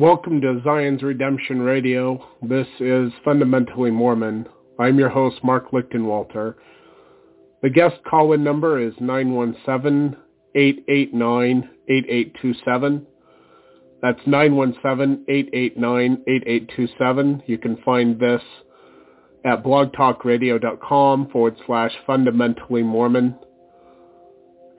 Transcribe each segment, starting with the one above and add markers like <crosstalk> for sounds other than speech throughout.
Welcome to Zion's Redemption Radio. This is Fundamentally Mormon. I'm your host, Mark Lichtenwalter. The guest call-in number is 917-889-8827. That's 917-889-8827. You can find this at blogtalkradio.com forward slash fundamentally Mormon.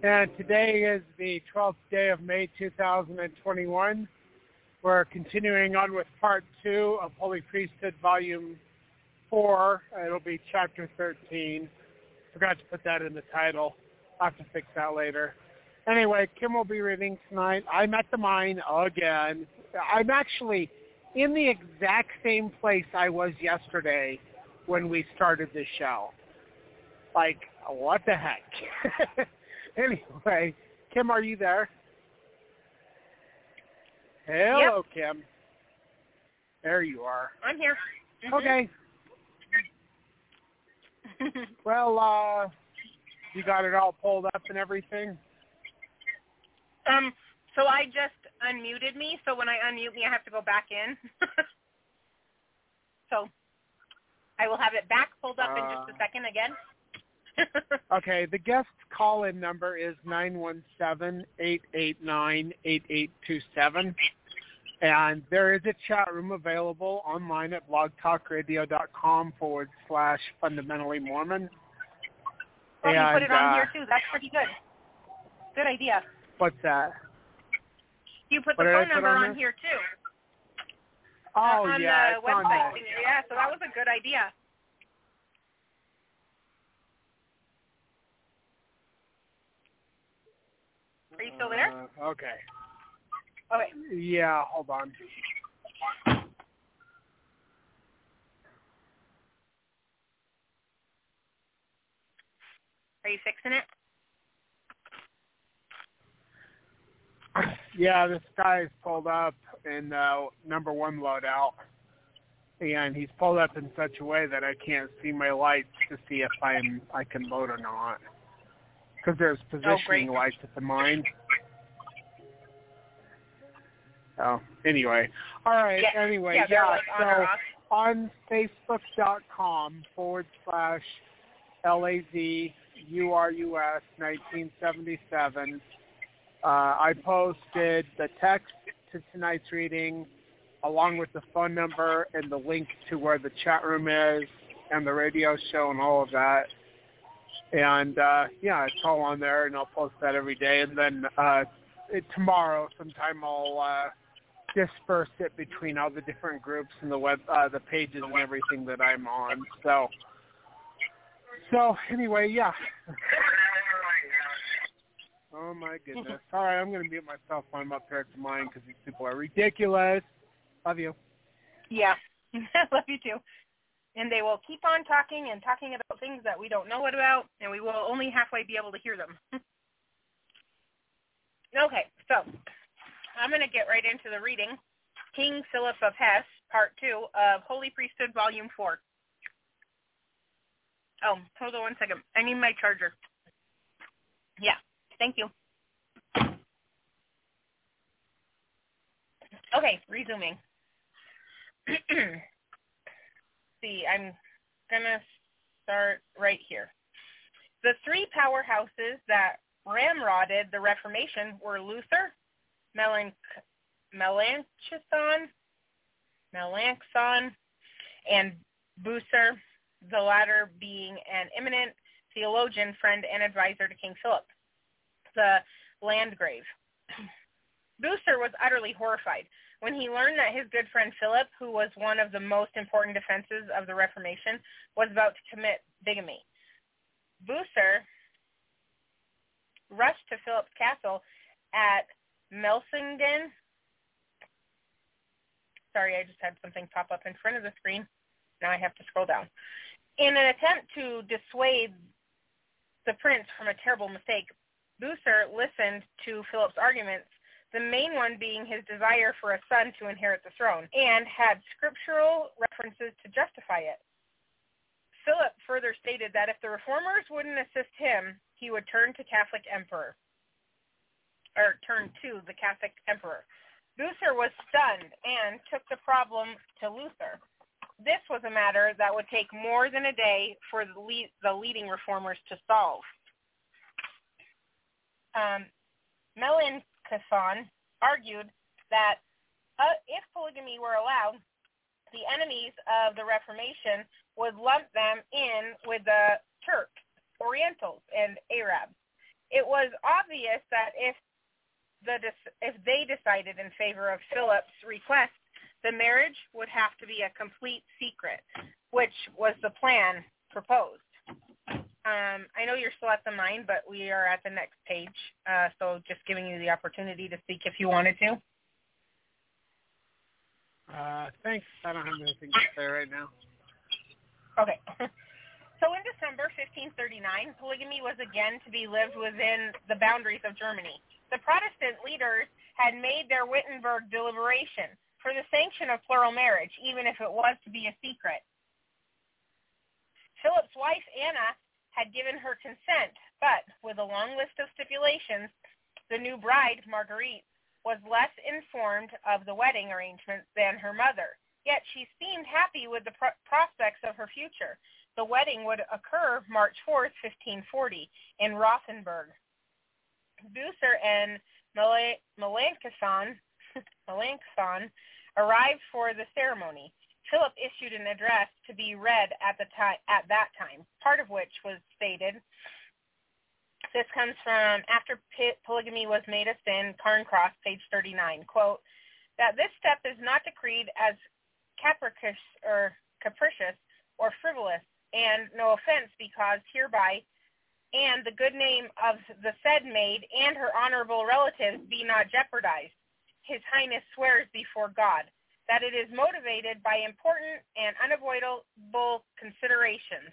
And today is the 12th day of May 2021. We're continuing on with part two of Holy Priesthood Volume 4. It'll be Chapter 13. Forgot to put that in the title. I'll have to fix that later. Anyway, Kim will be reading tonight. I'm at the mine again. I'm actually in the exact same place I was yesterday when we started the show. Like, what the heck? <laughs> Anyway, Kim, are you there? Hello, yep. Kim. There you are. I'm here. Mm-hmm. Okay. <laughs> well, uh, you got it all pulled up and everything? Um, so I just unmuted me, so when I unmute me, I have to go back in. <laughs> so I will have it back pulled up uh, in just a uh. second again. <laughs> okay, the guest call-in number is nine one seven eight eight nine eight eight two seven, and there is a chat room available online at blogtalkradio.com forward slash fundamentally Mormon. Oh, and, you put it on uh, here too. That's pretty good. Good idea. What's that? You put what the phone number on, on here too. Oh uh, on yeah, the website. Yeah, so that was a good idea. Are you still there? Uh, okay. Okay. Yeah, hold on. Are you fixing it? Yeah, this guy's pulled up in uh, number one loadout, and he's pulled up in such a way that I can't see my lights to see if I'm I can load or not. Because there's positioning oh, lights at the mine. Oh, anyway. All right. Yeah. Anyway, yeah. yeah like so on, on Facebook.com forward slash L A Z U R U S 1977. Uh, I posted the text to tonight's reading along with the phone number and the link to where the chat room is and the radio show and all of that. And uh, yeah, it's all on there, and I'll post that every day. And then uh, it, tomorrow, sometime, I'll uh, disperse it between all the different groups and the web, uh, the pages and everything that I'm on. So, so anyway, yeah. Oh my goodness. All right, I'm going to mute myself when I'm up here to mine because these people are ridiculous. Love you. Yeah, <laughs> love you too. And they will keep on talking and talking about things that we don't know what about, and we will only halfway be able to hear them. <laughs> okay, so I'm going to get right into the reading. King Philip of Hesse, Part 2 of Holy Priesthood, Volume 4. Oh, hold on one second. I need my charger. Yeah. Thank you. Okay, resuming. <clears throat> see, I'm going to start right here. The three powerhouses that ramrodded the Reformation were Luther, Melanch- Melanchthon, Melanchthon, and Bucer, the latter being an eminent theologian, friend, and advisor to King Philip the Landgrave. <clears throat> Bucer was utterly horrified when he learned that his good friend Philip, who was one of the most important defenses of the Reformation, was about to commit bigamy. Bucer rushed to Philip's castle at Melsungen. Sorry, I just had something pop up in front of the screen. Now I have to scroll down. In an attempt to dissuade the prince from a terrible mistake, Bucer listened to Philip's arguments, the main one being his desire for a son to inherit the throne, and had scriptural references to justify it. Philip further stated that if the reformers wouldn't assist him, he would turn to Catholic emperor, or turn to the Catholic emperor. Luther was stunned and took the problem to Luther. This was a matter that would take more than a day for the, lead, the leading reformers to solve um, Melanchthon argued that uh, if polygamy were allowed, the enemies of the Reformation would lump them in with the Turks, Orientals, and Arabs. It was obvious that if the if they decided in favor of Philip's request, the marriage would have to be a complete secret, which was the plan proposed. Um, I know you're still at the mine, but we are at the next page. Uh, so just giving you the opportunity to speak if you wanted to. Uh, thanks. I don't have anything to say right now. Okay. <laughs> So in December 1539, polygamy was again to be lived within the boundaries of Germany. The Protestant leaders had made their Wittenberg deliberation for the sanction of plural marriage, even if it was to be a secret. Philip's wife, Anna, had given her consent, but with a long list of stipulations, the new bride, Marguerite, was less informed of the wedding arrangements than her mother. Yet she seemed happy with the pro- prospects of her future. The wedding would occur March 4th, 1540, in Rothenburg. Bucer and Melanchthon, <laughs> Melanchthon arrived for the ceremony. Philip issued an address to be read at the time at that time, part of which was stated. This comes from after polygamy was made a sin, Cairncross, page 39. Quote, that this step is not decreed as capricious or capricious or frivolous, and no offense because hereby and the good name of the said maid and her honorable relatives be not jeopardized. His Highness swears before God that it is motivated by important and unavoidable considerations.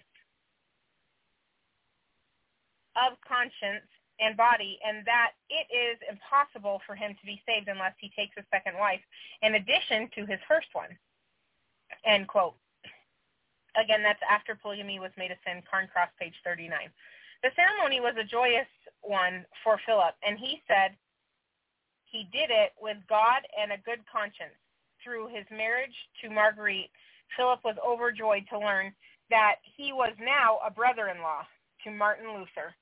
of conscience and body, and that it is impossible for him to be saved unless he takes a second wife in addition to his first one. End quote. Again, that's after polygamy was made a sin, Cairncross, page 39. The ceremony was a joyous one for Philip, and he said he did it with God and a good conscience. Through his marriage to Marguerite, Philip was overjoyed to learn that he was now a brother-in-law to Martin Luther.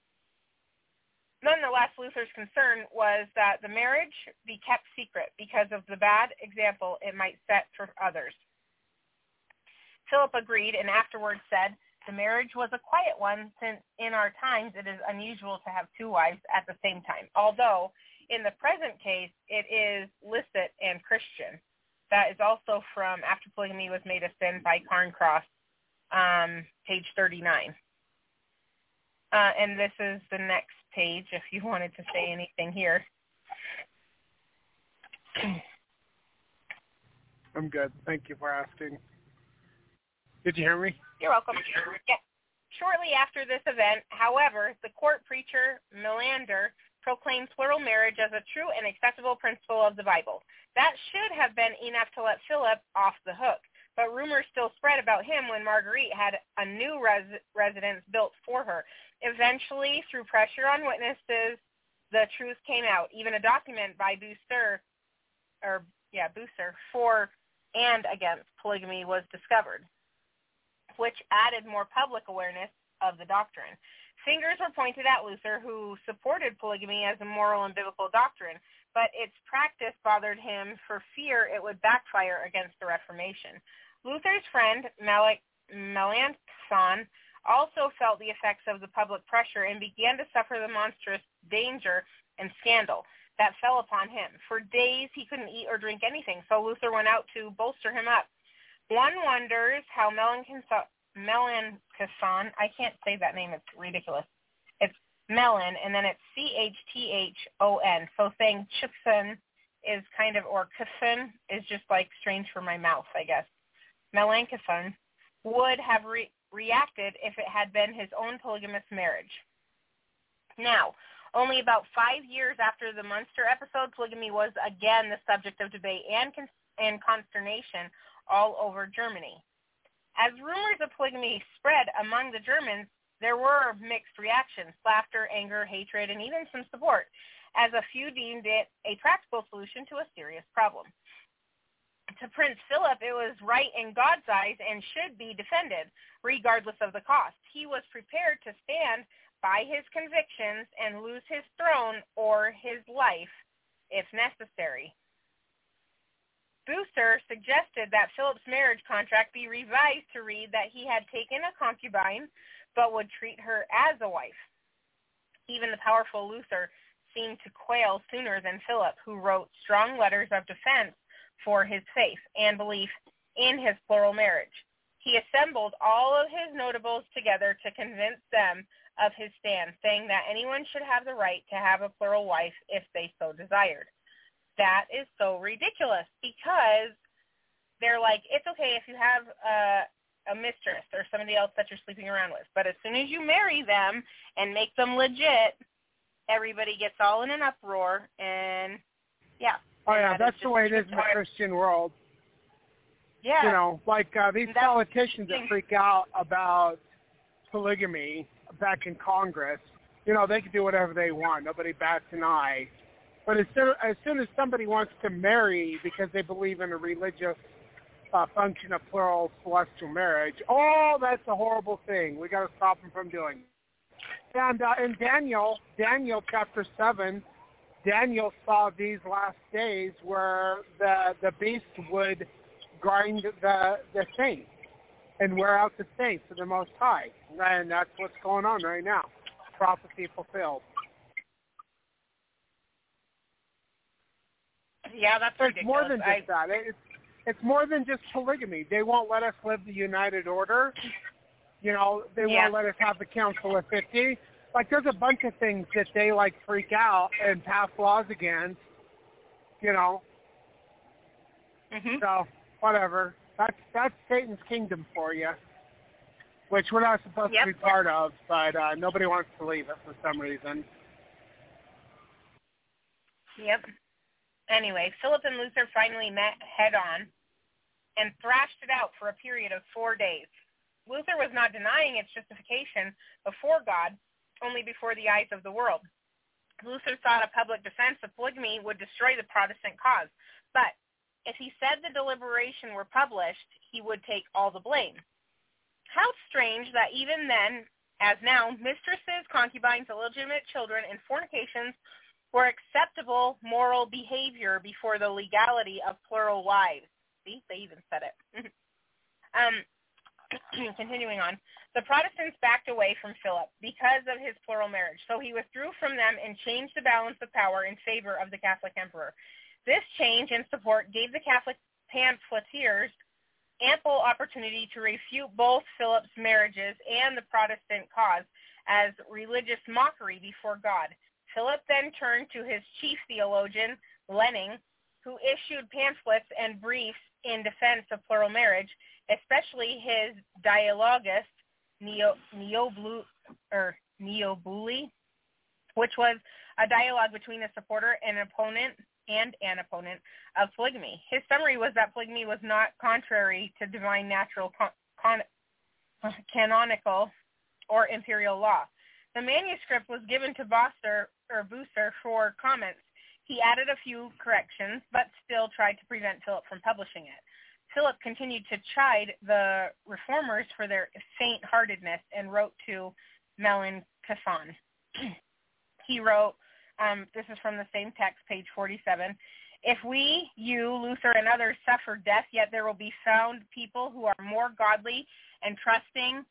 Nonetheless, Luther's concern was that the marriage be kept secret because of the bad example it might set for others. Philip agreed and afterwards said the marriage was a quiet one since in our times it is unusual to have two wives at the same time, although in the present case it is licit and Christian. That is also from After Polygamy Was Made a Sin by Cairncross, um, page 39. Uh, and this is the next page if you wanted to say anything here. I'm good. Thank you for asking. Did you hear me? You're welcome. Yeah. Shortly after this event, however, the court preacher Melander proclaimed plural marriage as a true and acceptable principle of the Bible. That should have been enough to let Philip off the hook. But rumors still spread about him when Marguerite had a new res- residence built for her. Eventually, through pressure on witnesses, the truth came out. Even a document by Bucer, or yeah, Bucer, for and against polygamy was discovered, which added more public awareness of the doctrine. Fingers were pointed at Luther, who supported polygamy as a moral and biblical doctrine, but its practice bothered him for fear it would backfire against the Reformation. Luther's friend, Melanchthon, also felt the effects of the public pressure and began to suffer the monstrous danger and scandal that fell upon him. For days he couldn't eat or drink anything, so Luther went out to bolster him up. One wonders how Melanchthon, Melanchthon I can't say that name, it's ridiculous. It's Melon, and then it's C-H-T-H-O-N. So saying Chipson is kind of, or Kifin is just like strange for my mouth, I guess. Melanchthon would have re- reacted if it had been his own polygamous marriage. Now, only about five years after the Munster episode, polygamy was again the subject of debate and, con- and consternation all over Germany. As rumors of polygamy spread among the Germans, there were mixed reactions, laughter, anger, hatred, and even some support, as a few deemed it a practical solution to a serious problem to Prince Philip, it was right in God's eyes and should be defended, regardless of the cost. He was prepared to stand by his convictions and lose his throne or his life if necessary. Bucer suggested that Philip's marriage contract be revised to read that he had taken a concubine but would treat her as a wife. Even the powerful Luther seemed to quail sooner than Philip, who wrote strong letters of defense for his faith and belief in his plural marriage. He assembled all of his notables together to convince them of his stand, saying that anyone should have the right to have a plural wife if they so desired. That is so ridiculous because they're like, it's okay if you have a, a mistress or somebody else that you're sleeping around with, but as soon as you marry them and make them legit, everybody gets all in an uproar and yeah, Oh yeah, that's the way it is in the Christian world. Yeah. You know, like uh, these that's politicians that freak out about polygamy back in Congress. You know, they can do whatever they want. Nobody bats an eye. But as soon, as soon as somebody wants to marry because they believe in a religious uh, function of plural celestial marriage, oh, that's a horrible thing. We got to stop them from doing. And uh, in Daniel, Daniel chapter seven, Daniel saw these last days where the the beast would grind the the saints and wear out the saints of the Most High, and that's what's going on right now. Prophecy fulfilled. Yeah, that's it's more than just I... that. It's it's more than just polygamy. They won't let us live the United Order. You know, they yeah. won't let us have the Council of Fifty like there's a bunch of things that they like freak out and pass laws against, you know. Mm-hmm. So whatever. That's that's Satan's kingdom for you. which we're not supposed Yep. to be part of, but uh, nobody wants to leave it for some reason. Yep. Anyway, Philip and Luther finally met head on and thrashed it out for a period of four days. Luther was not denying its justification before God, only before the eyes of the world. Luther thought a public defense of polygamy would destroy the Protestant cause, but if he said the deliberation were published, he would take all the blame. How strange that even then, as now, mistresses, concubines, illegitimate children, and fornications were acceptable moral behavior before the legality of plural wives. See, they even said it. <laughs> um, <clears throat> continuing on, the Protestants backed away from Philip because of his plural marriage, so he withdrew from them and changed the balance of power in favor of the Catholic emperor. This change in support gave the Catholic pamphleteers ample opportunity to refute both Philip's marriages and the Protestant cause as religious mockery before God. Philip then turned to his chief theologian, Lening, who issued pamphlets and briefs in defense of plural marriage, especially his Dialogus Neo, Neoblu, or Neobuli, which was a dialogue between a supporter and an opponent and an opponent of polygamy. His summary was that polygamy was not contrary to divine natural con- con- canonical or imperial law. The manuscript was given to Bosser or Bucer for comments. He added a few corrections, but still tried to prevent Philip from publishing it. Philip continued to chide the reformers for their faint-heartedness and wrote to Melanchthon. <clears throat> he wrote, um, this is from the same text, page 47, if we, you, Luther, and others suffer death, yet there will be found people who are more godly and trusting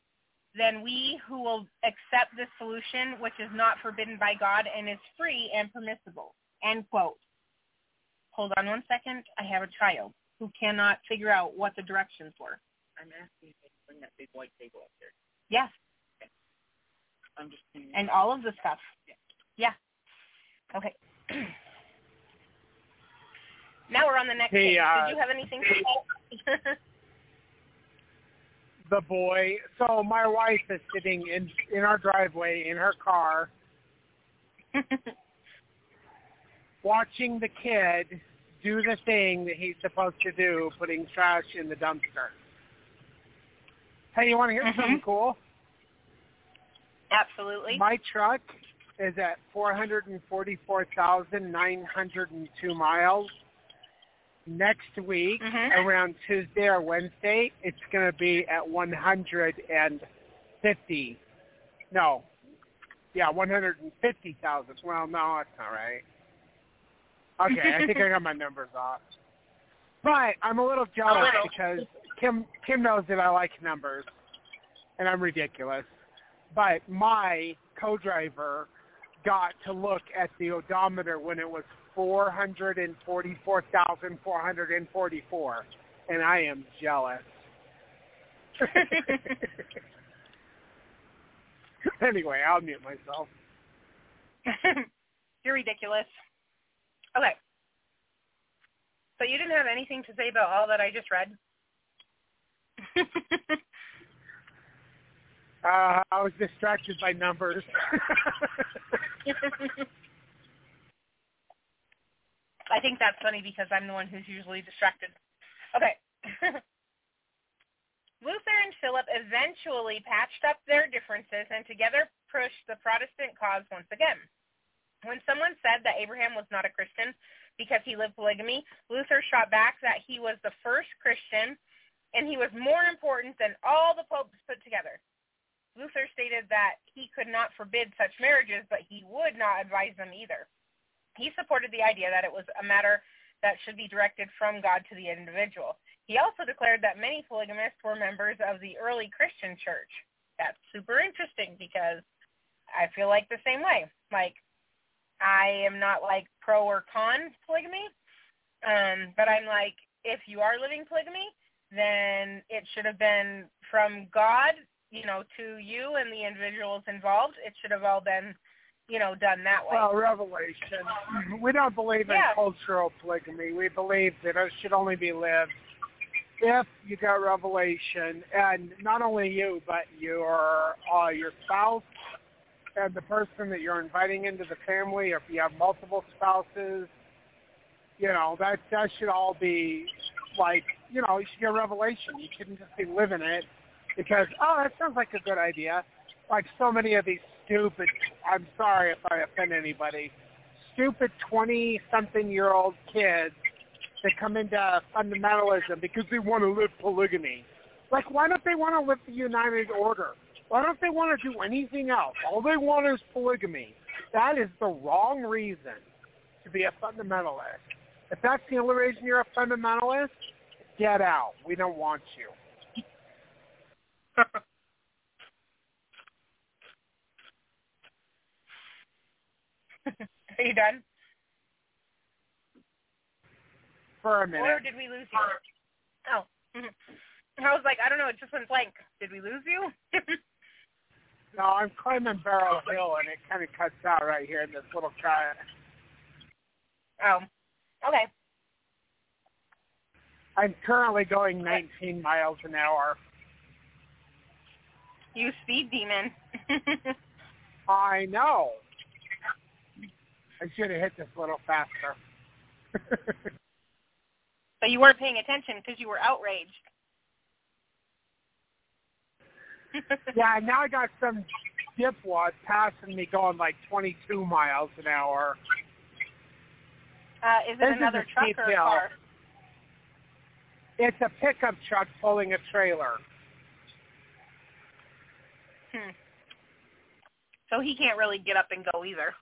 than we who will accept this solution, which is not forbidden by God and is free and permissible. End quote. Hold on one second. I have a child who cannot figure out what the directions were. I'm asking if they can bring that big white table up there. Yes, I'm just and all of the stuff. Yeah. Okay. <clears throat> now we're on the next Hey, page. uh, Did you have anything to <clears throat> say? <laughs> The boy. So my wife is sitting in in our driveway in her car, <laughs> watching the kid do the thing that he's supposed to do, putting trash in the dumpster. Hey, you want to hear Mhm. something cool? Absolutely. My truck is at 444,902 miles. Next week, Mhm. around Tuesday or Wednesday, it's going to be at 150. No. Yeah, 150,000. Well, no, that's not right. Okay, I think I got my <laughs> numbers off. But I'm a little jealous A little. because Kim Kim knows that I like numbers, and I'm ridiculous. But my co-driver got to look at the odometer when it was 444,444, and I am jealous. <laughs> anyway, I'll mute myself. <laughs> You're ridiculous. Okay. So you didn't have anything to say about all that I just read? <laughs> Uh, I was distracted by numbers. I think that's funny because I'm the one who's usually distracted. Okay. <laughs> Luther and Philip eventually patched up their differences and together pushed the Protestant cause once again. When someone said that Abraham was not a Christian because he lived polygamy, Luther shot back that he was the first Christian and he was more important than all the popes put together. Luther stated that he could not forbid such marriages, but he would not advise them either. He supported the idea that it was a matter that should be directed from God to the individual. He also declared that many polygamists were members of the early Christian church. That's super interesting because I feel like the same way. Like, I am not like pro or con polygamy, um, but I'm like, if you are living polygamy, then it should have been from God, you know, to you and the individuals involved. It should have all been, you know, done that way. Well, revelation. <clears throat> We don't believe in Yeah. cultural polygamy. We believe that it should only be lived if you get revelation, and not only you, but your uh, your spouse and the person that you're inviting into the family, if you have multiple spouses, you know that that should all be like you know you should get revelation. You shouldn't just be living it because oh that sounds like a good idea. Like so many of these stupid. I'm sorry if I offend anybody. Stupid twenty something year old kids that come into fundamentalism because they want to live polygamy. Like why don't they want to live the United Order? Why don't they want to do anything else? All they want is polygamy. That is the wrong reason to be a fundamentalist. If that's the only reason you're a fundamentalist, get out. We don't want you. <laughs> <laughs> Are you done? For a minute. Or did we lose you? Oh. Mm-hmm. I was like, I don't know, it just went blank. Did we lose you? <laughs> no, I'm climbing Barrow Hill, and it kind of cuts out right here in this little cut. Oh. Okay. I'm currently going 19 miles an hour. You speed demon. <laughs> I know. I should have hit this a little faster. <laughs> but you weren't paying attention because you were outraged. <laughs> yeah, now I got some dipwad passing me going like 22 miles an hour. Uh, is it this another is truck or a hill. car? It's a pickup truck pulling a trailer. Hmm. So he can't really get up and go either.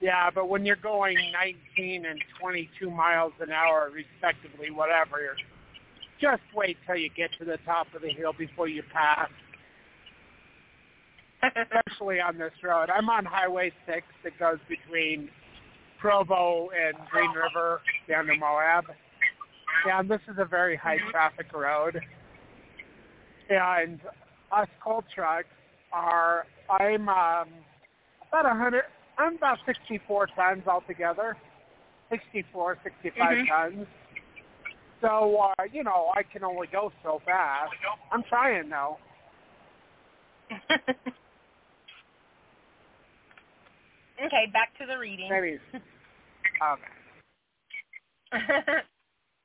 Yeah, but when you're going 19 and 22 miles an hour, respectively, whatever, just wait till you get to the top of the hill before you pass. Especially on this road. I'm on Highway 6 that goes between Provo and Green River down to Moab. And this is a very high traffic road. And us coal trucks are, I'm um, about a 100, I'm about 64 tons altogether. 64, 65 Mhm. tons. So, uh, you know, I can only go so fast. I'm trying though. <laughs> okay, back to the reading. Maybe. Okay. <laughs>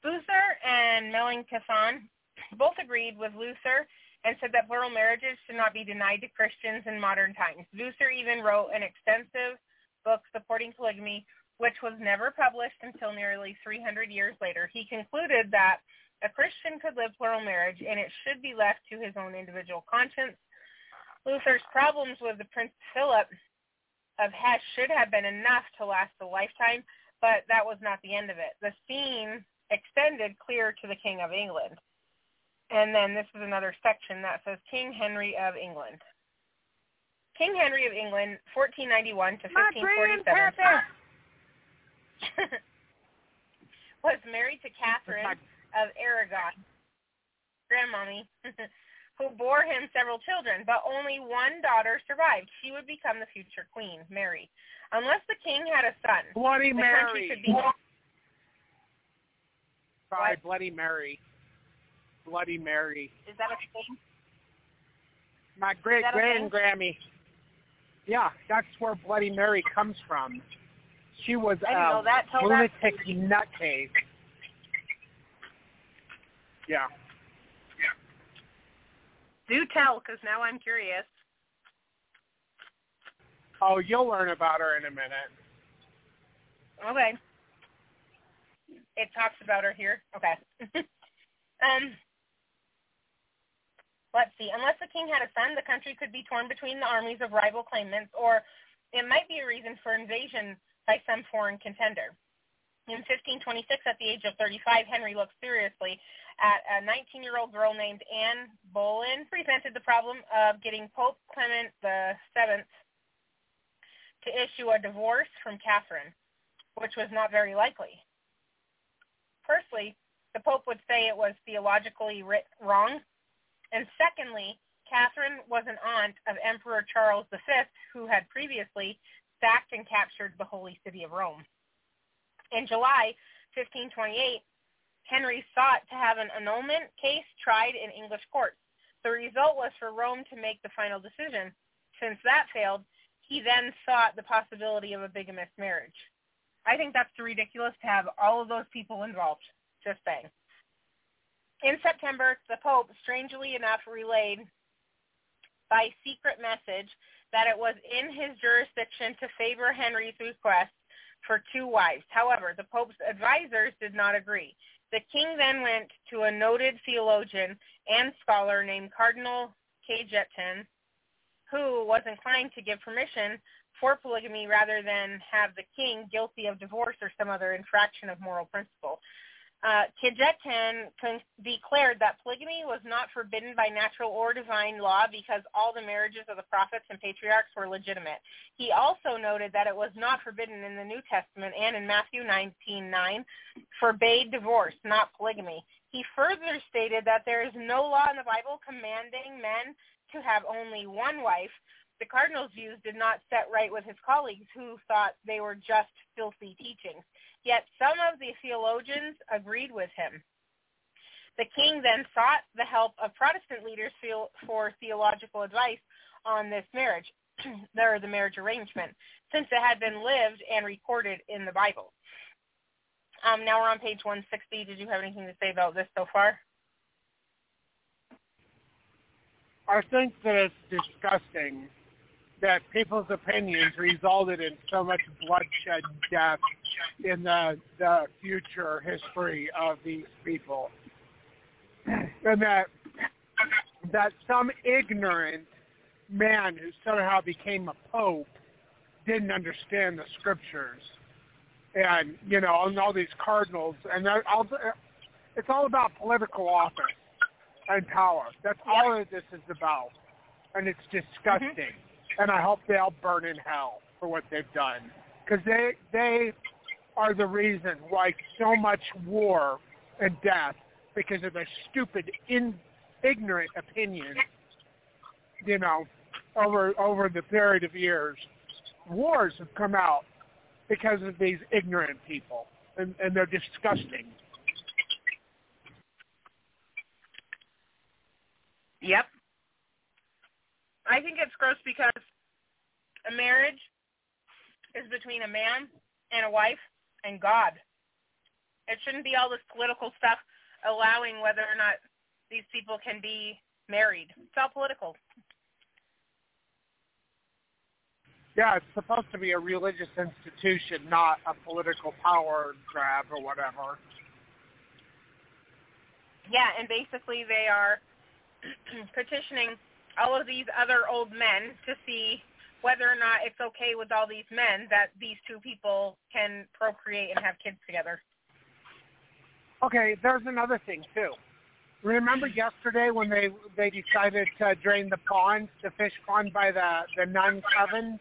Luther and Melanchthon both agreed with Luther and said that plural marriages should not be denied to Christians in modern times. Luther even wrote an extensive book supporting polygamy, which was never published until nearly 300 years later. He concluded that a Christian could live plural marriage and it should be left to his own individual conscience. Luther's problems with the Prince Philip of Hesse should have been enough to last a lifetime, but that was not the end of it. The scene extended clear to the King of England. And then this is another section that says King Henry of England. King Henry of England, 1491 to 1547, <laughs> was married to Catherine of Aragon, grandmommy, <laughs> who bore him several children, but only one daughter survived. She would become the future queen, Mary. Unless the king had a son, Bloody country Mary. could be Sorry, Bloody Mary. Bloody Mary. Is that a thing? My great that a thing? grand Grammy. Yeah, that's where Bloody Mary comes from. She was a that till that- lunatic nutcase. Yeah. Do tell, because now I'm curious. Oh, you'll learn about her in a minute. Okay. It talks about her here. Okay. <laughs> um. Let's see. Unless the king had a son, the country could be torn between the armies of rival claimants, or it might be a reason for invasion by some foreign contender. In 1526, at the age of 35, Henry looked seriously at a 19-year-old girl named Anne Boleyn, presented the problem of getting Pope Clement VII to issue a divorce from Catherine, which was not very likely. Firstly, the Pope would say it was theologically wrong, and secondly, Catherine was an aunt of Emperor Charles V, who had previously sacked and captured the holy city of Rome. In July 1528, Henry sought to have an annulment case tried in English courts. The result was for Rome to make the final decision. Since that failed, he then sought the possibility of a bigamous marriage. I think that's ridiculous to have all of those people involved. Just saying. In September, the Pope, strangely enough, relayed by secret message that it was in his jurisdiction to favor Henry's request for two wives. However, the Pope's advisors did not agree. The king then went to a noted theologian and scholar named Cardinal Cajetan, who was inclined to give permission for polygamy rather than have the king guilty of divorce or some other infraction of moral principle. Uh, con- declared that polygamy was not forbidden by natural or divine law because all the marriages of the prophets and patriarchs were legitimate. He also noted that it was not forbidden in the New Testament and in Matthew 19:9 forbade divorce, not polygamy. He further stated that there is no law in the Bible commanding men to have only one wife. The cardinal's views did not set right with his colleagues who thought they were just filthy teachings. Yet some of the theologians agreed with him. The king then sought the help of Protestant leaders for theological advice on this marriage, <clears throat> or the marriage arrangement, since it had been lived and recorded in the Bible. Um, now we're on page 160. Did you have anything to say about this so far? I think that it's disgusting that people's opinions resulted in so much bloodshed and death in the, the future history of these people. And that that some ignorant man who somehow became a pope didn't understand the scriptures. And, you know, and all these cardinals and all it's all about political office and power. That's all that this is about. And it's disgusting. Mm-hmm. And I hope they all burn in hell for what they've done. Because they, they are the reason why so much war and death because of their stupid, in, ignorant opinions, you know, over over the period of years. Wars have come out because of these ignorant people, and, and they're disgusting. Yep. I think it's gross because a marriage is between a man and a wife and God. It shouldn't be all this political stuff allowing whether or not these people can be married. It's all political. Yeah, it's supposed to be a religious institution, not a political power grab or whatever. Yeah, and basically they are <clears throat> petitioning all of these other old men to see whether or not it's okay with all these men that these two people can procreate and have kids together. Okay, there's another thing too. Remember yesterday when they they decided to drain the pond, the fish pond by the the nun coven,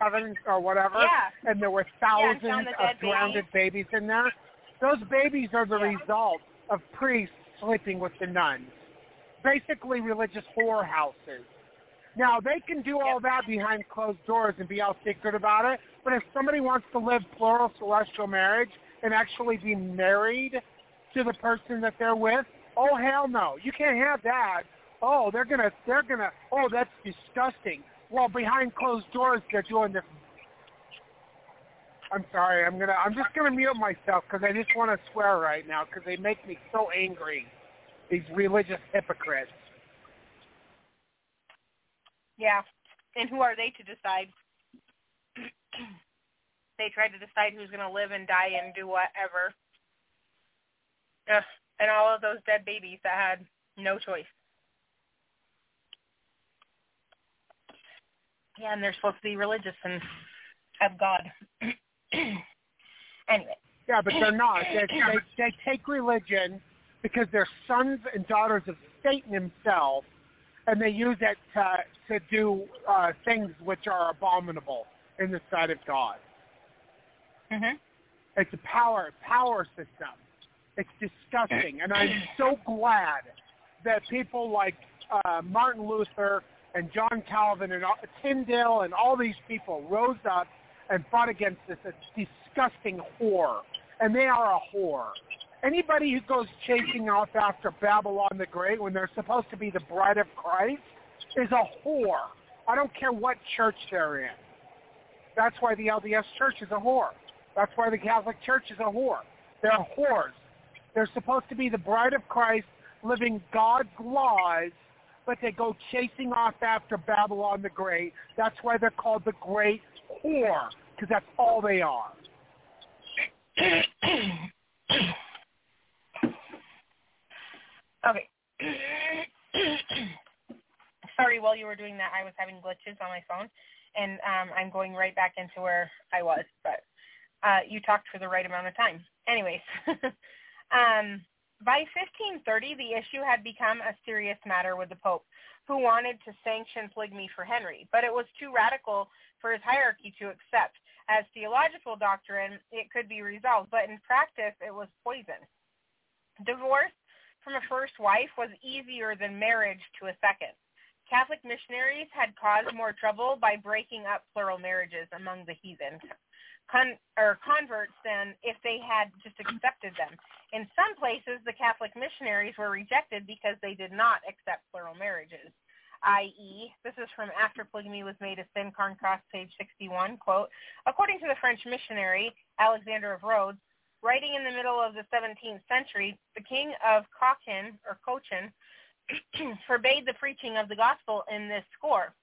coven or whatever, yeah. and there were thousands yeah, of drowned babies. babies in there. Those babies are the yeah. result of priests sleeping with the nuns, basically religious whorehouses. Now they can do all that behind closed doors and be all secret about it. But if somebody wants to live plural celestial marriage and actually be married to the person that they're with, oh hell no, you can't have that. Oh, they're gonna, they're gonna. Oh, that's disgusting. Well, behind closed doors, they're doing this. I'm sorry. I'm gonna. I'm just gonna mute myself because I just want to swear right now because they make me so angry. These religious hypocrites. Yeah. And who are they to decide? <clears throat> they try to decide who's going to live and die and do whatever. Ugh. And all of those dead babies that had no choice. Yeah, and they're supposed to be religious and have God. <clears throat> anyway. Yeah, but they're not. <clears throat> They, they, they take religion because they're sons and daughters of Satan himself, and they use it to to do uh, things which are abominable in the sight of God. Mm-hmm. It's a power power system. It's disgusting, and I'm so glad that people like uh, Martin Luther and John Calvin and Tyndale and all these people rose up and fought against this disgusting whore, and they are a whore. Anybody who goes chasing off after Babylon the Great when they're supposed to be the bride of Christ is a whore. I don't care what church they're in. That's why the LDS church is a whore. That's why the Catholic Church is a whore. They're whores. They're supposed to be the bride of Christ, living God's laws, but they go chasing off after Babylon the Great. That's why they're called the Great Whore, because that's all they are. <clears throat> okay. <coughs> Sorry, while you were doing that, I was having glitches on my phone, and um, I'm going right back into where I was. But uh, you talked for the right amount of time. Anyways, <laughs> um, by 1530, the issue had become a serious matter with the Pope, who wanted to sanction polygamy for Henry, but it was too radical for his hierarchy to accept. As theological doctrine, it could be resolved, but in practice, it was poison. Divorce from a first wife was easier than marriage to a second. Catholic missionaries had caused more trouble by breaking up plural marriages among the heathen con- or converts than if they had just accepted them. In some places, the Catholic missionaries were rejected because they did not accept plural marriages i.e., this is from After Polygamy was Made a Sin, Cairncross, page 61, quote, according to the French missionary Alexander of Rhodes, writing in the middle of the 17th century, the king of Cochin, or Cochin, <clears throat> forbade the preaching of the gospel in this score.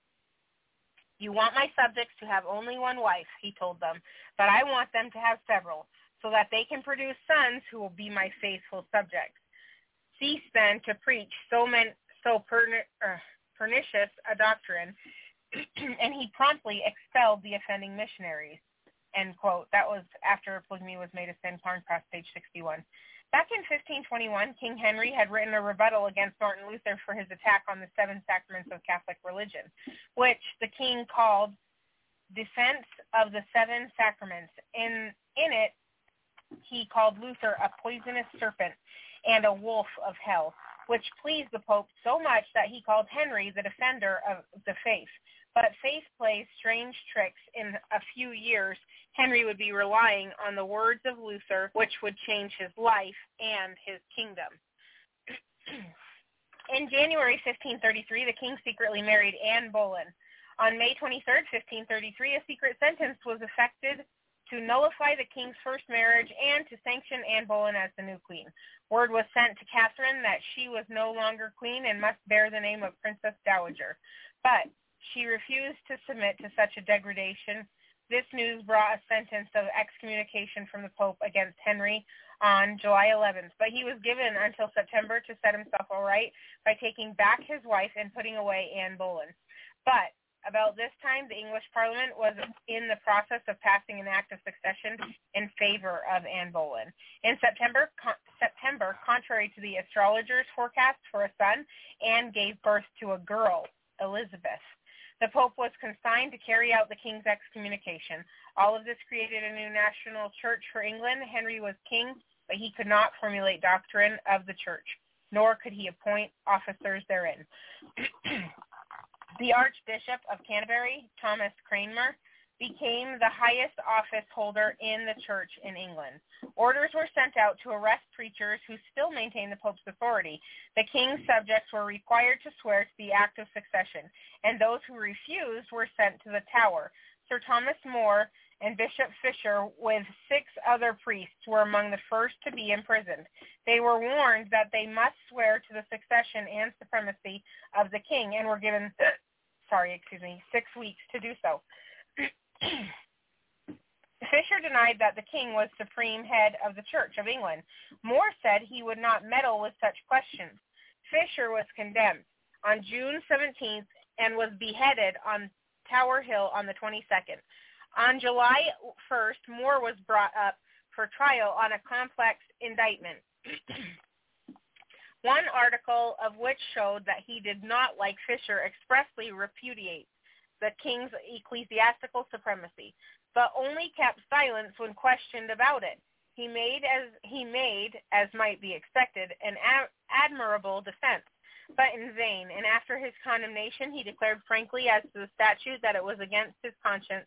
You want my subjects to have only one wife, he told them, but I want them to have several, so that they can produce sons who will be my faithful subjects. Cease then to preach so many, so per, uh, pernicious a doctrine, <clears throat> and he promptly expelled the offending missionaries. End quote. That was after polygamy was made a sin, Cairncross, page 61. Back in 1521, King Henry had written a rebuttal against Martin Luther for his attack on the seven sacraments of Catholic religion, which the king called Defense of the Seven Sacraments. In, in it, he called Luther a poisonous serpent and a wolf of hell which pleased the Pope so much that he called Henry the defender of the faith. But faith plays strange tricks. In a few years, Henry would be relying on the words of Luther, which would change his life and his kingdom. <clears throat> In January 1533, the king secretly married Anne Boleyn. On May 23, 1533, a secret sentence was effected to nullify the king's first marriage and to sanction Anne Boleyn as the new queen. Word was sent to Catherine that she was no longer queen and must bear the name of Princess Dowager. But she refused to submit to such a degradation. This news brought a sentence of excommunication from the Pope against Henry on July 11th, but he was given until September to set himself all right by taking back his wife and putting away Anne Boleyn. But about this time, the English Parliament was in the process of passing an act of succession in favor of Anne Boleyn. In September, con- September, contrary to the astrologers' forecast for a son, Anne gave birth to a girl, Elizabeth. The Pope was consigned to carry out the king's excommunication. All of this created a new national church for England. Henry was king, but he could not formulate doctrine of the church, nor could he appoint officers therein. <clears throat> The Archbishop of Canterbury, Thomas Cranmer, became the highest office holder in the church in England. Orders were sent out to arrest preachers who still maintained the Pope's authority. The king's subjects were required to swear to the act of succession, and those who refused were sent to the Tower. Sir Thomas More and Bishop Fisher, with six other priests, were among the first to be imprisoned. They were warned that they must swear to the succession and supremacy of the king and were given <coughs> sorry, excuse me, six weeks to do so. Fisher denied that the king was supreme head of the Church of England. More said he would not meddle with such questions. Fisher was condemned on June 17th and was beheaded on Tower Hill on the 22nd. On July 1st, More was brought up for trial on a complex indictment. <clears throat> One article of which showed that he did not, like Fisher, expressly repudiate the king's ecclesiastical supremacy, but only kept silence when questioned about it. He made, as he made, as might be expected, an ad- admirable defense, but in vain. And after his condemnation, he declared frankly as to the statute that it was against his conscience,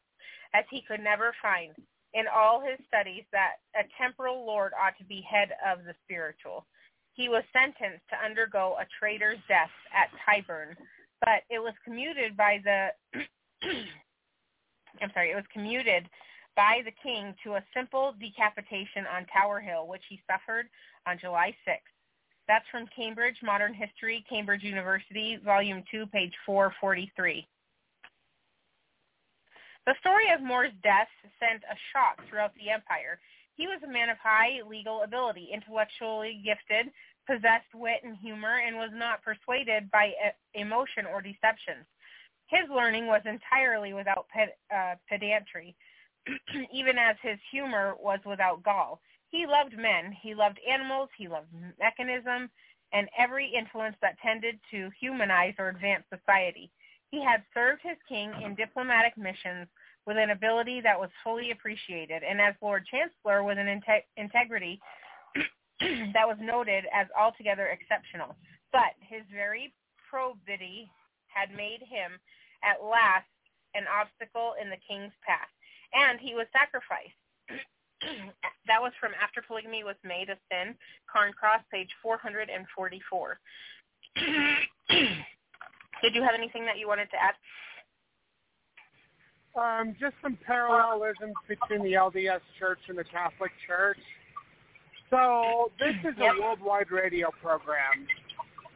as he could never find in all his studies that a temporal lord ought to be head of the spiritual. He was sentenced to undergo a traitor's death at Tyburn, but it was commuted by the <clears throat> I'm sorry, it was commuted by the king to a simple decapitation on Tower Hill, which he suffered on July 6th. That's from Cambridge Modern History, Cambridge University, Volume 2, page 443. The story of More's death sent a shock throughout the empire. He was a man of high legal ability, intellectually gifted, possessed wit and humor, and was not persuaded by emotion or deception. His learning was entirely without uh, pedantry, <clears throat> even as his humor was without gall. He loved men, he loved animals, he loved mechanism, and every influence that tended to humanize or advance society. He had served his king in diplomatic missions with an ability that was fully appreciated, and as Lord Chancellor with an inte- integrity <clears throat> that was noted as altogether exceptional. But his very probity had made him at last an obstacle in the king's path, and he was sacrificed. <clears throat> that was from After Polygamy Was Made a Sin, Cairncross, page 444. <clears throat> Did you have anything that you wanted to add? Um, just some parallelisms between the LDS Church and the Catholic Church. So this is Yep. a worldwide radio program.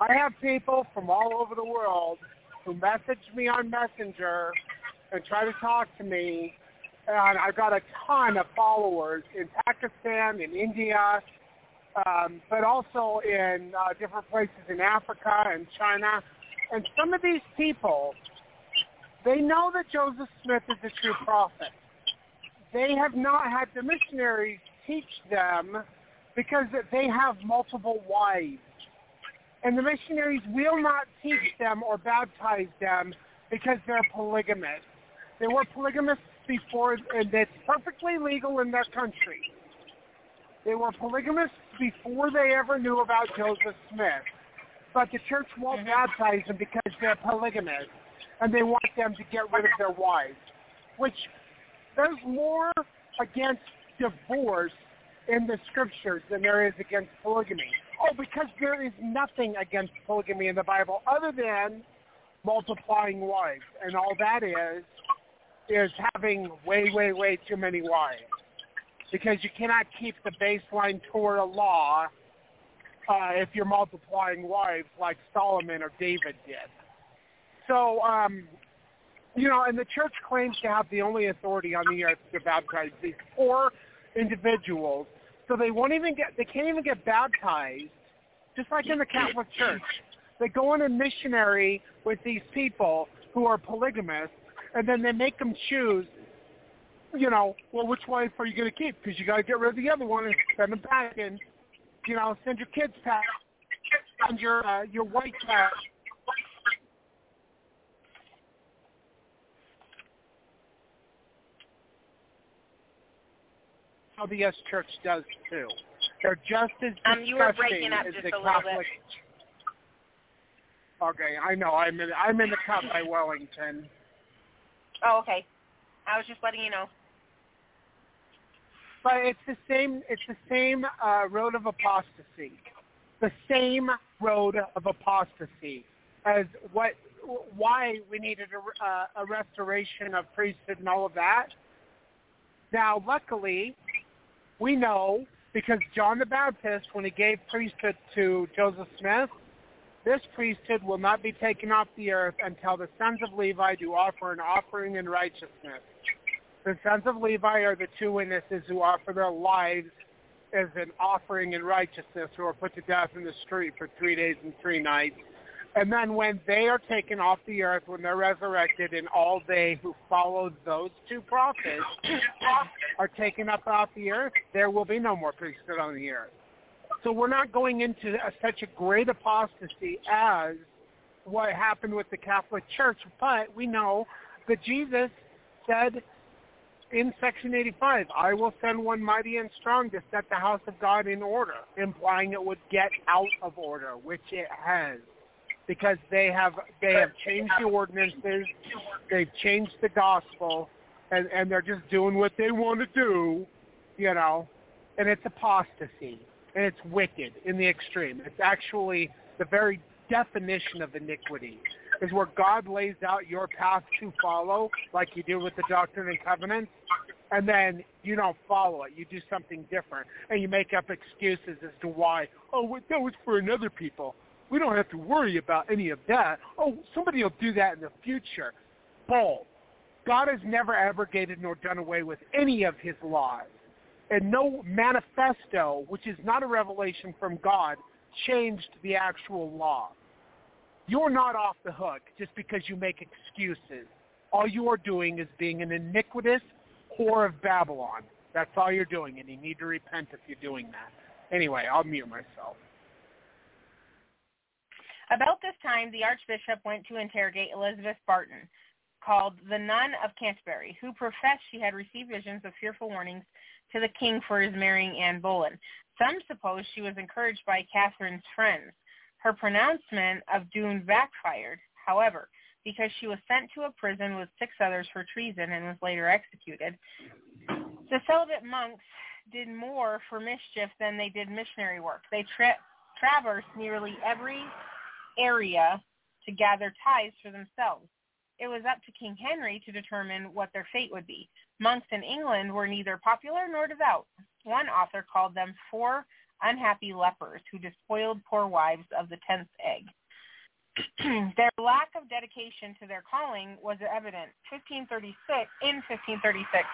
I have people from all over the world who message me on Messenger and try to talk to me, and I've got a ton of followers in Pakistan, in India, um, but also in uh, different places in Africa and China. And some of these people, they know that Joseph Smith is a true prophet. They have not had the missionaries teach them because they have multiple wives. And the missionaries will not teach them or baptize them because they're polygamists. They were polygamists before, and it's perfectly legal in their country. They were polygamists before they ever knew about Joseph Smith. But the church won't Mhm. baptize them because they're polygamists, and they want them to get rid of their wives, which there's more against divorce in the scriptures than there is against polygamy. Oh, because there is nothing against polygamy in the Bible other than multiplying wives, and all that is is having way, way, way too many wives. Because you cannot keep the baseline Torah law uh, if you're multiplying wives like Solomon or David did. So, um, you know, and the church claims to have the only authority on the earth to baptize these poor individuals. So they won't even get, they can't even get baptized, just like in the Catholic Church. They go on a missionary with these people who are polygamists, and then they make them choose, you know, well, which wife are you going to keep? Because you got to get rid of the other one and send them back, and you know, send your kids back, send your uh, your white back. How the S Church does too. They're just as Um, you were breaking up as just the a little bit. Catholic. Okay, I know. I'm in. I'm in the cup by Wellington. Oh, okay. I was just letting you know. But it's the same. It's the same uh, road of apostasy. The same road of apostasy as what why we needed a, uh, a restoration of priesthood and all of that. Now, luckily, we know because John the Baptist, when he gave priesthood to Joseph Smith, this priesthood will not be taken off the earth until the sons of Levi do offer an offering in righteousness. The sons of Levi are the two witnesses who offer their lives as an offering in righteousness who are put to death in the street for three days and three nights. And then when they are taken off the earth, when they're resurrected, and all they who followed those two prophets <coughs> are taken up off the earth, there will be no more priesthood on the earth. So we're not going into a, such a great apostasy as what happened with the Catholic Church, but we know that Jesus said in section 85, I will send one mighty and strong to set the house of God in order, implying it would get out of order, which it has. Because they have they have changed the ordinances, they've changed the gospel, and and they're just doing what they want to do, you know, and it's apostasy and it's wicked in the extreme. It's actually the very definition of iniquity is where God lays out your path to follow, like you do with the Doctrine and Covenants, and then you don't follow it. You do something different, and you make up excuses as to why. Oh, that was for another people. We don't have to worry about any of that. Oh, somebody will do that in the future. Bull. God has never abrogated nor done away with any of his laws. And no manifesto, which is not a revelation from God, changed the actual law. You're not off the hook just because you make excuses. All you are doing is being an iniquitous whore of Babylon. That's all you're doing, and you need to repent if you're doing that. Anyway, I'll mute myself. About this time, the Archbishop went to interrogate Elizabeth Barton, called the Nun of Canterbury, who professed she had received visions of fearful warnings to the king for his marrying Anne Boleyn. Some suppose she was encouraged by Catherine's friends. Her pronouncement of doom backfired, however, because she was sent to a prison with six others for treason and was later executed. The celibate monks did more for mischief than they did missionary work. They tra- traversed nearly every area to gather tithes for themselves. It was up to King Henry to determine what their fate would be. Monks in England were neither popular nor devout. One author called them four unhappy lepers who despoiled poor wives of the tenth egg. <clears throat> their lack of dedication to their calling was evident 1536 in 1536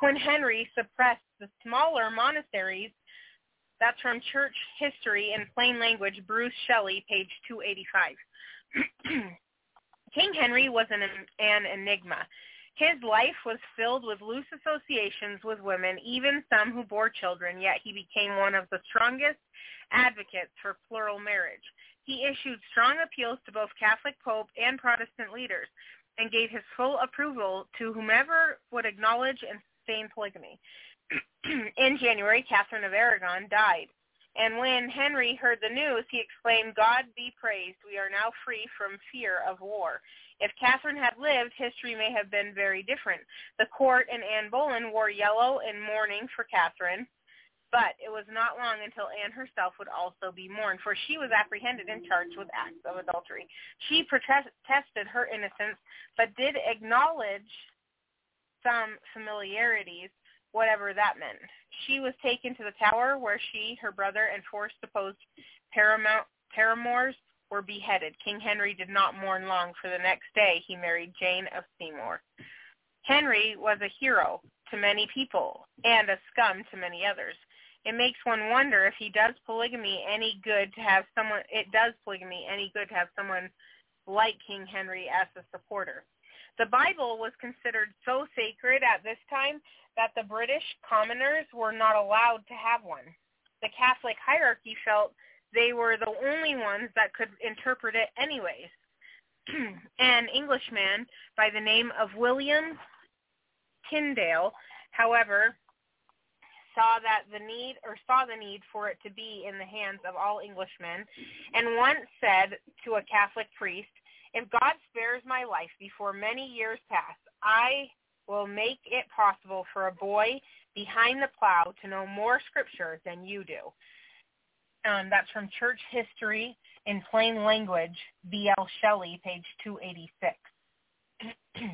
when Henry suppressed the smaller monasteries. That's from Church History in Plain Language, Bruce Shelley, page 285. <clears throat> King Henry was an, an enigma. His life was filled with loose associations with women, even some who bore children, yet he became one of the strongest advocates for plural marriage. He issued strong appeals to both Catholic Pope and Protestant leaders and gave his full approval to whomever would acknowledge and sustain polygamy. <clears throat> In January, Catherine of Aragon died. And when Henry heard the news, he exclaimed, God be praised, we are now free from fear of war. If Catherine had lived, history may have been very different. The court and Anne Boleyn wore yellow in mourning for Catherine, but it was not long until Anne herself would also be mourned, for she was apprehended and charged with acts of adultery. She protested her innocence, but did acknowledge some familiarities whatever that meant. She was taken to the tower where she, her brother, and four supposed paramount, paramours were beheaded. King Henry did not mourn long, for the next day he married Jane of Seymour. Henry was a hero to many people and a scum to many others. It makes one wonder if he does polygamy any good to have someone it does polygamy any good to have someone like King Henry as a supporter. The Bible was considered so sacred at this time that the British commoners were not allowed to have one. The Catholic hierarchy felt they were the only ones that could interpret it anyways. <clears throat> An Englishman by the name of William Tyndale, however, saw that the need or saw the need for it to be in the hands of all Englishmen and once said to a Catholic priest, if God spares my life before many years pass, I will make it possible for a boy behind the plow to know more scripture than you do. Um, that's from Church History in Plain Language, B.L. Shelley, page 286. <clears throat>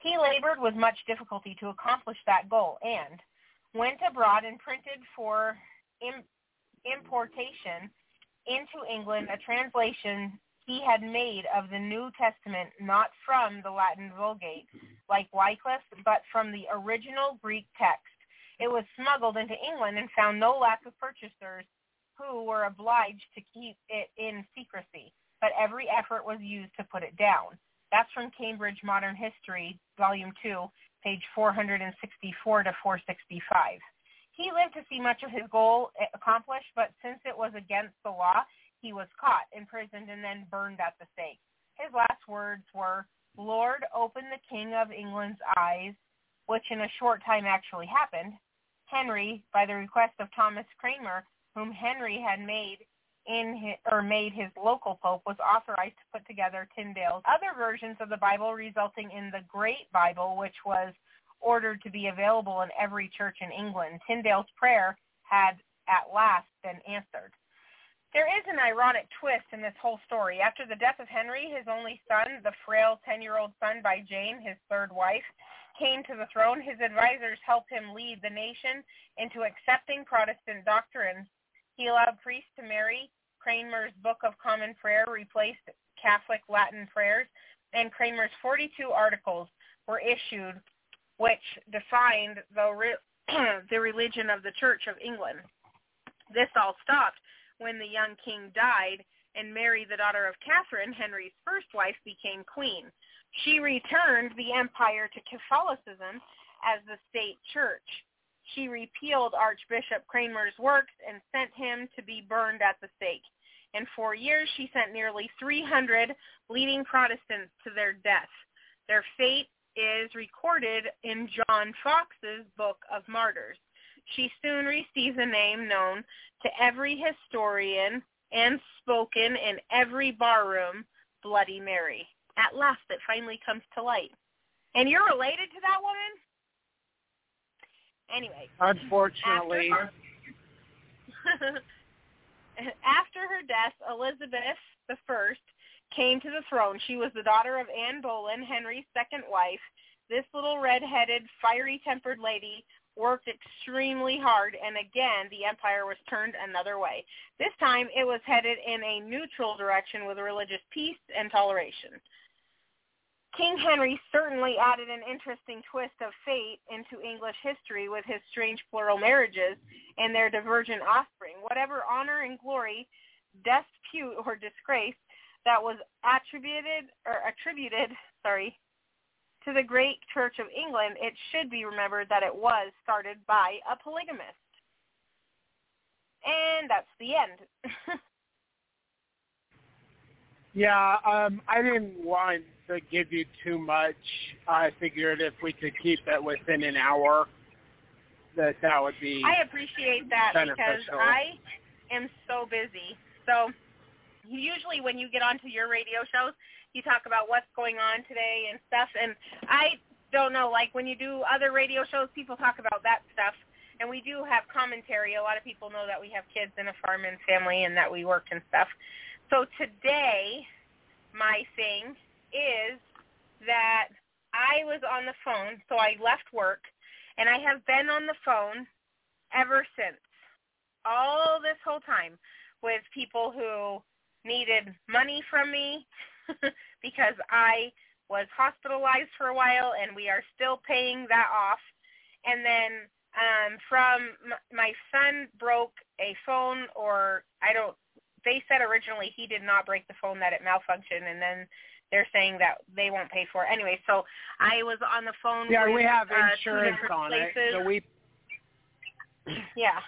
he labored with much difficulty to accomplish that goal and went abroad and printed for Im- importation into England a translation he had made of the New Testament not from the Latin Vulgate, like Wycliffe, but from the original Greek text. It was smuggled into England and found no lack of purchasers who were obliged to keep it in secrecy, but every effort was used to put it down. That's from Cambridge Modern History, Volume 2, page 464 to 465. He lived to see much of his goal accomplished, but since it was against the law, he was caught, imprisoned, and then burned at the stake. His last words were, Lord, open the King of England's eyes, which in a short time actually happened. Henry, by the request of Thomas Cranmer, whom Henry had made in his, or made his local pope, was authorized to put together Tyndale's other versions of the Bible, resulting in the Great Bible, which was ordered to be available in every church in England. Tyndale's prayer had at last been answered. There is an ironic twist in this whole story. After the death of Henry, his only son, the frail 10-year-old son by Jane, his third wife, came to the throne, his advisors helped him lead the nation into accepting Protestant doctrines. He allowed priests to marry. Cranmer's Book of Common Prayer replaced Catholic Latin prayers, and Cranmer's 42 articles were issued which defined the, re- <clears throat> the religion of the Church of England. This all stopped when the young king died and Mary, the daughter of Catherine, Henry's first wife, became queen. She returned the empire to Catholicism as the state church. She repealed Archbishop Cranmer's works and sent him to be burned at the stake. In four years, she sent nearly 300 leading Protestants to their death. Their fate is recorded in John Foxe's Book of Martyrs. She soon receives a name known to every historian and spoken in every barroom, Bloody Mary at last it finally comes to light. And you're related to that woman? Anyway. Unfortunately. After her, <laughs> after her death, Elizabeth I came to the throne. She was the daughter of Anne Boleyn, Henry's second wife. This little red-headed, fiery-tempered lady worked extremely hard, and again, the empire was turned another way. This time, it was headed in a neutral direction with religious peace and toleration. King Henry certainly added an interesting twist of fate into English history with his strange plural marriages and their divergent offspring. Whatever honor and glory, dispute or disgrace that was attributed or attributed, sorry, to the great Church of England, it should be remembered that it was started by a polygamist. And that's the end. <laughs> yeah, um, I didn't want to give you too much. I figured if we could keep it within an hour, that that would be. I appreciate that beneficial. because I am so busy. So usually when you get onto your radio shows, you talk about what's going on today and stuff. And I don't know, like when you do other radio shows, people talk about that stuff. And we do have commentary. A lot of people know that we have kids and a farm and family and that we work and stuff. So today, my thing is that I was on the phone, so I left work, and I have been on the phone ever since, all this whole time, with people who needed money from me <laughs> because I was hospitalized for a while, and we are still paying that off. And then um, from my son broke a phone, or I don't. They said originally he did not break the phone; that it malfunctioned, and then they're saying that they won't pay for it anyway. So I was on the phone. Yeah, with, we have uh, insurance on places. it, so we. <clears throat> Yeah.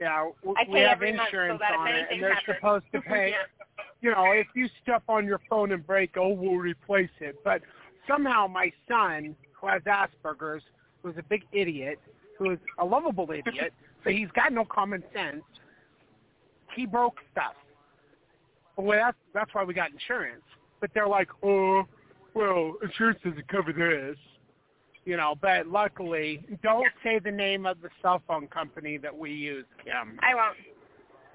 Yeah, we, we have insurance so on it, and they're happens- supposed to pay. <laughs> yeah. You know, if you stuff on your phone and break, oh, we'll replace it. But somehow my son, who has Asperger's, who's a big idiot, who is a lovable idiot, <laughs> but he's got no common sense. He broke stuff. Well, that's that's why we got insurance. But they're like, oh, well, insurance doesn't cover this. You know, but luckily, don't say the name of the cell phone company that we use, Kim, I won't.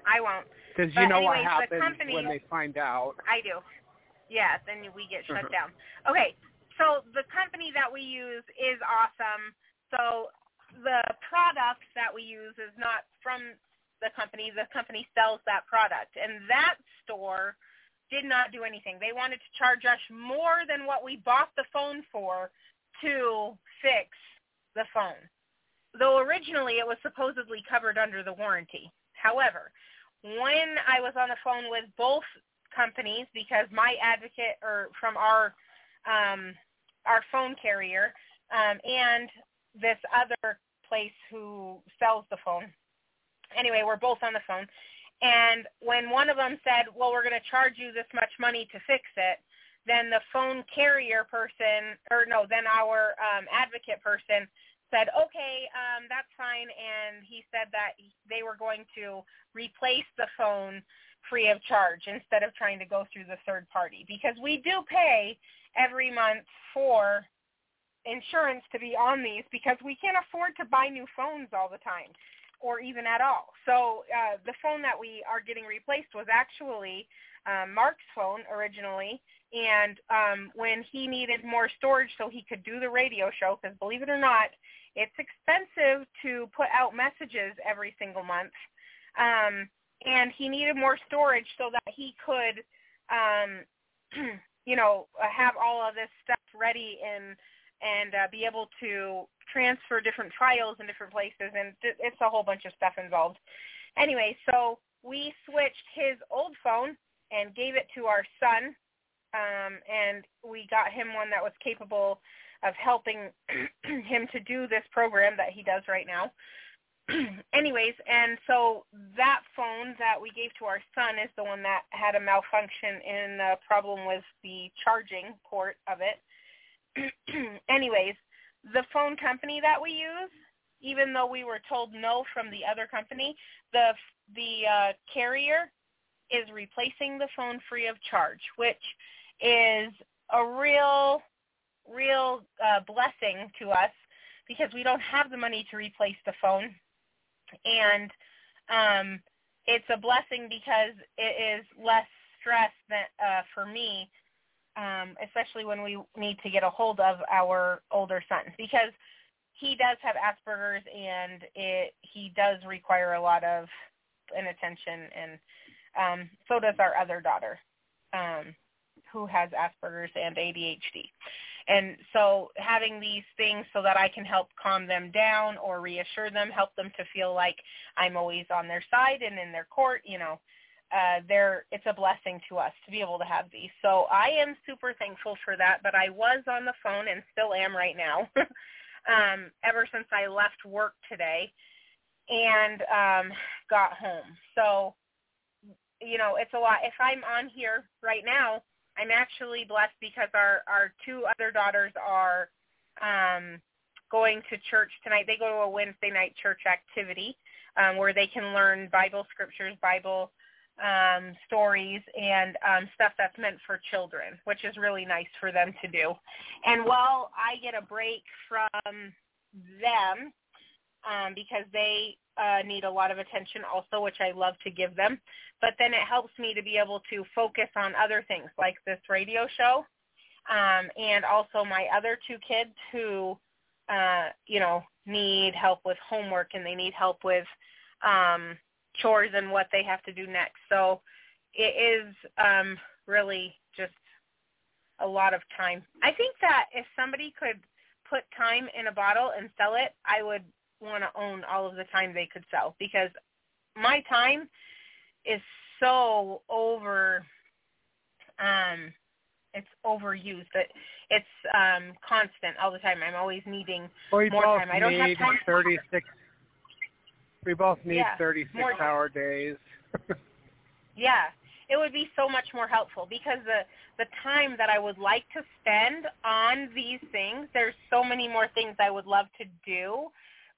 I won't. because you know what anyways, the happens company- when they find out. I do. Yeah, then we get shut Mhm. down. Okay, so the company that we use is awesome. So the product that we use is not from the company. The company sells that product. And that store did not do anything. They wanted to charge us more than what we bought the phone for to fix the phone. Though originally it was supposedly covered under the warranty. However, when I was on the phone with both companies because my advocate or from our um, our phone carrier um, and this other place who sells the phone. Anyway, we're both on the phone. And when one of them said, well, we're going to charge you this much money to fix it, then the phone carrier person, or no, then our um, advocate person said, okay, um, that's fine. And he said that they were going to replace the phone free of charge instead of trying to go through the third party because we do pay every month for insurance to be on these because we can't afford to buy new phones all the time or even at all. So uh, the phone that we are getting replaced was actually um, Mark's phone originally, and um, when he needed more storage so he could do the radio show, because believe it or not, it's expensive to put out messages every single month, um, and he needed more storage so that he could, um, <clears throat> you know, have all of this stuff ready and and uh, be able to transfer different trials in different places, and it's a whole bunch of stuff involved. Anyway, so we switched his old phone and gave it to our son, um, and we got him one that was capable of helping <clears throat> him to do this program that he does right now. <clears throat> Anyways, and so that phone that we gave to our son is the one that had a malfunction and the problem with the charging port of it. <clears throat> Anyways, the phone company that we use, even though we were told no from the other company, the the uh, carrier is replacing the phone free of charge, which is a real, real uh, blessing to us because we don't have the money to replace the phone, and um, it's a blessing because it is less stress than uh, for me um, especially when we need to get a hold of our older son because he does have Asperger's and it he does require a lot of inattention and um, so does our other daughter um, who has Asperger's and ADHD. And so having these things so that I can help calm them down or reassure them, help them to feel like I'm always on their side and in their court, you know, uh, there it's a blessing to us to be able to have these. So I am super thankful for that. But I was on the phone and still am right now, <laughs> um, ever since I left work today and um, got home. So you know it's a lot. If I'm on here right now, I'm actually blessed because our our two other daughters are um, going to church tonight. They go to a Wednesday night church activity um, where they can learn Bible scriptures, Bible um, stories and um, stuff that's meant for children, which is really nice for them to do. And while I get a break from them, um, because they uh, need a lot of attention also, which I love to give them, but then it helps me to be able to focus on other things like this radio show um, and also my other two kids who, uh, you know, need help with homework and they need help with um, chores and what they have to do next. So it is um, really just a lot of time. I think that if somebody could put time in a bottle and sell it, I would want to own all of the time they could sell because my time is so over um it's overused It it's um constant all the time i'm always needing well, more time i don't have time 36 we both need yeah, 36-hour days. <laughs> yeah, it would be so much more helpful because the the time that I would like to spend on these things, there's so many more things I would love to do,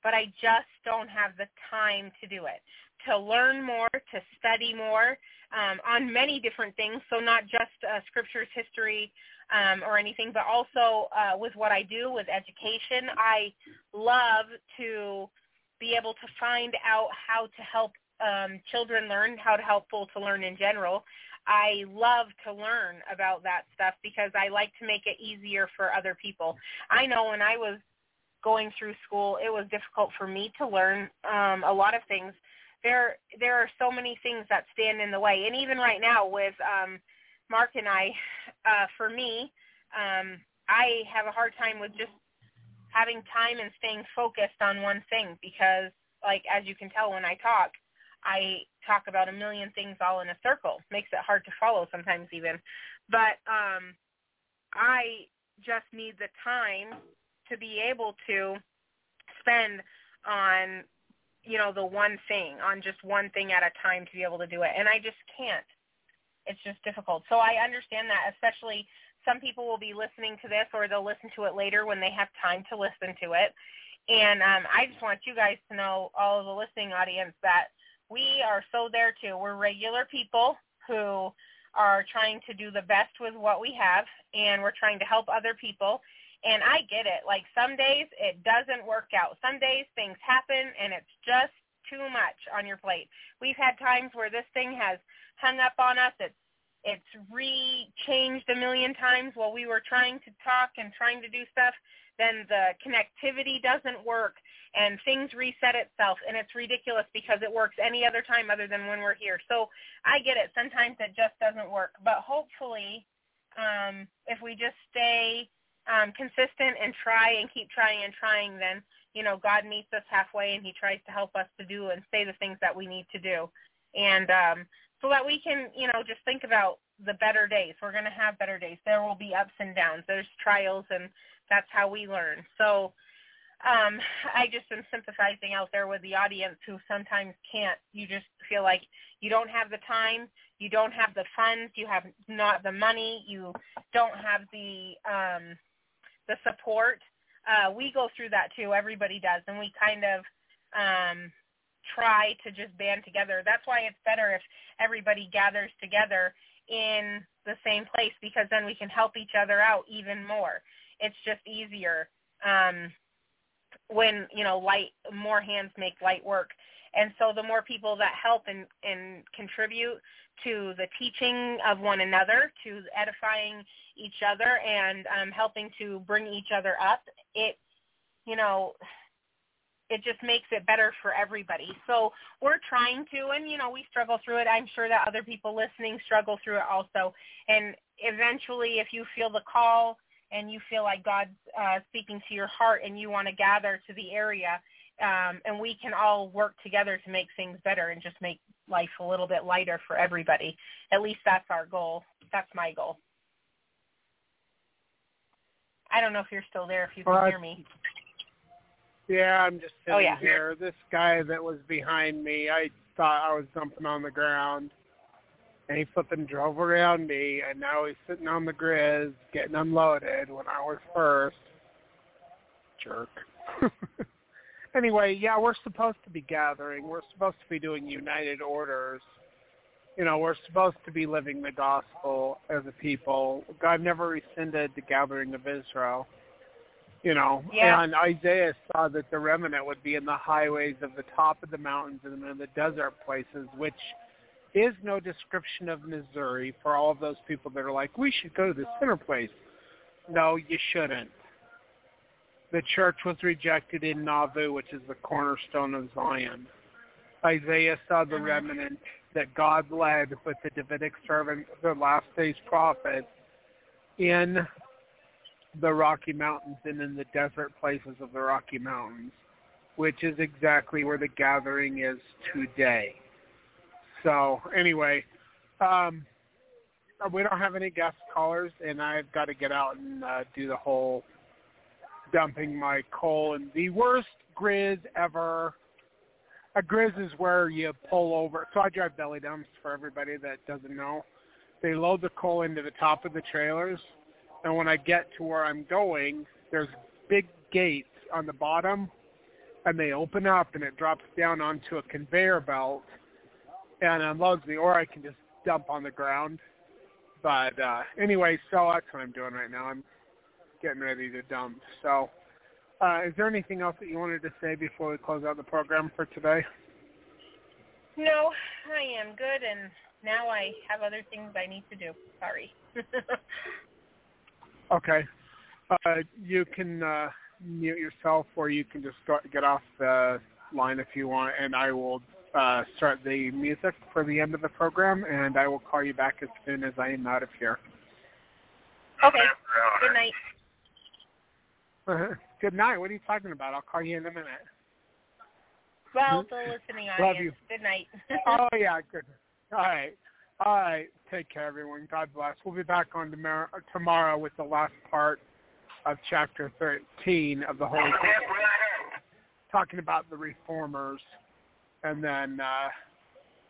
but I just don't have the time to do it. To learn more, to study more um, on many different things, so not just uh, scriptures, history, um, or anything, but also uh, with what I do with education. I love to be able to find out how to help um, children learn, how to help people to learn in general. I love to learn about that stuff because I like to make it easier for other people. I know when I was going through school, it was difficult for me to learn um, a lot of things. There, there are so many things that stand in the way, and even right now with um, Mark and I, uh, for me, um, I have a hard time with just having time and staying focused on one thing because like as you can tell when I talk, I talk about a million things all in a circle. Makes it hard to follow sometimes even. But um I just need the time to be able to spend on you know the one thing on just one thing at a time to be able to do it and I just can't it's just difficult so I understand that especially some people will be listening to this or they'll listen to it later when they have time to listen to it. And um, I just want you guys to know, all of the listening audience, that we are so there too. We're regular people who are trying to do the best with what we have, and we're trying to help other people. And I get it. Like some days it doesn't work out. Some days things happen, and it's just too much on your plate. We've had times where this thing has hung up on us. It's it's re-changed a million times while we were trying to talk and trying to do stuff. Then the connectivity doesn't work and things reset itself and it's ridiculous because it works any other time other than when we're here. So I get it. Sometimes it just doesn't work. But hopefully um, if we just stay um, consistent and try and keep trying and trying, then, you know, God meets us halfway and he tries to help us to do and say the things that we need to do. And um, so that we can, you know, just think about the better days. We're going to have better days. There will be ups and downs. There's trials, and that's how we learn. So um, I just am sympathizing out there with the audience who sometimes can't. You just feel like you don't have the time, you don't have the funds, you have not the money, you don't have the um, the support. Uh, we go through that too. Everybody does, and we kind of um, try to just band together. That's why it's better if everybody gathers together in the same place because then we can help each other out even more. It's just easier um, when you know light more hands make light work. And so the more people that help and, and contribute to the teaching of one another, to edifying each other, and um, helping to bring each other up, it, you know, it just makes it better for everybody. So we're trying to, and you know, we struggle through it. I'm sure that other people listening struggle through it also. And eventually, if you feel the call and you feel like God's uh, speaking to your heart and you want to gather to the area, um, and we can all work together to make things better and just make life a little bit lighter for everybody. At least that's our goal. That's my goal. I don't know if you're still there, if you can hear me. Yeah, I'm just oh, sitting yeah. here. This guy that was behind me, I thought I was jumping on the ground. And he flipping drove around me, and now he's sitting on the grizz getting unloaded when I was first. Jerk. <laughs> anyway, yeah, we're supposed to be gathering. We're supposed to be doing united orders. You know, we're supposed to be living the gospel as a people. God never rescinded the gathering of Israel. You know, yeah. and Isaiah saw that the remnant would be in the highways of the top of the mountains and in the desert places, which is no description of Missouri for all of those people that are like, we should go to the center place. No, you shouldn't. The church was rejected in Nauvoo, which is the cornerstone of Zion. Isaiah saw the uh-huh. remnant that God led with the Davidic servant, the last days prophet, in the Rocky Mountains and in the desert places of the Rocky Mountains, which is exactly where the gathering is today. So anyway, um, we don't have any guest callers, and I've got to get out and uh, do the whole dumping my coal in the worst grizz ever. A grizz is where you pull over. So I drive belly dumps for everybody that doesn't know. They load the coal into the top of the trailers and when I get to where I'm going, there's big gates on the bottom, and they open up and it drops down onto a conveyor belt and unloads me, or I can just dump on the ground. But uh, anyway, so that's what I'm doing right now. I'm getting ready to dump. So, uh, is there anything else that you wanted to say before we close out the program for today? No, I am good, and now I have other things I need to do. Sorry. <laughs> Okay. Uh, you can uh, mute yourself, or you can just go, get off the line if you want, and I will uh, start the music for the end of the program, and I will call you back as soon as I am out of here. Okay. Good night. Uh-huh. good night. What are you talking about? I'll call you in a minute. Well, the listening audience. Love you. Good night. oh <laughs> yeah, good. All right. All right. Take care, everyone. God bless. We'll be back on tomorrow, tomorrow with the last part of chapter 13 of the Holy Bible. talking about the reformers. And then uh,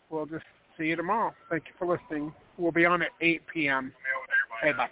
we'll just see you tomorrow. Thank you for listening. We'll be on at 8 p.m. Hey, bye.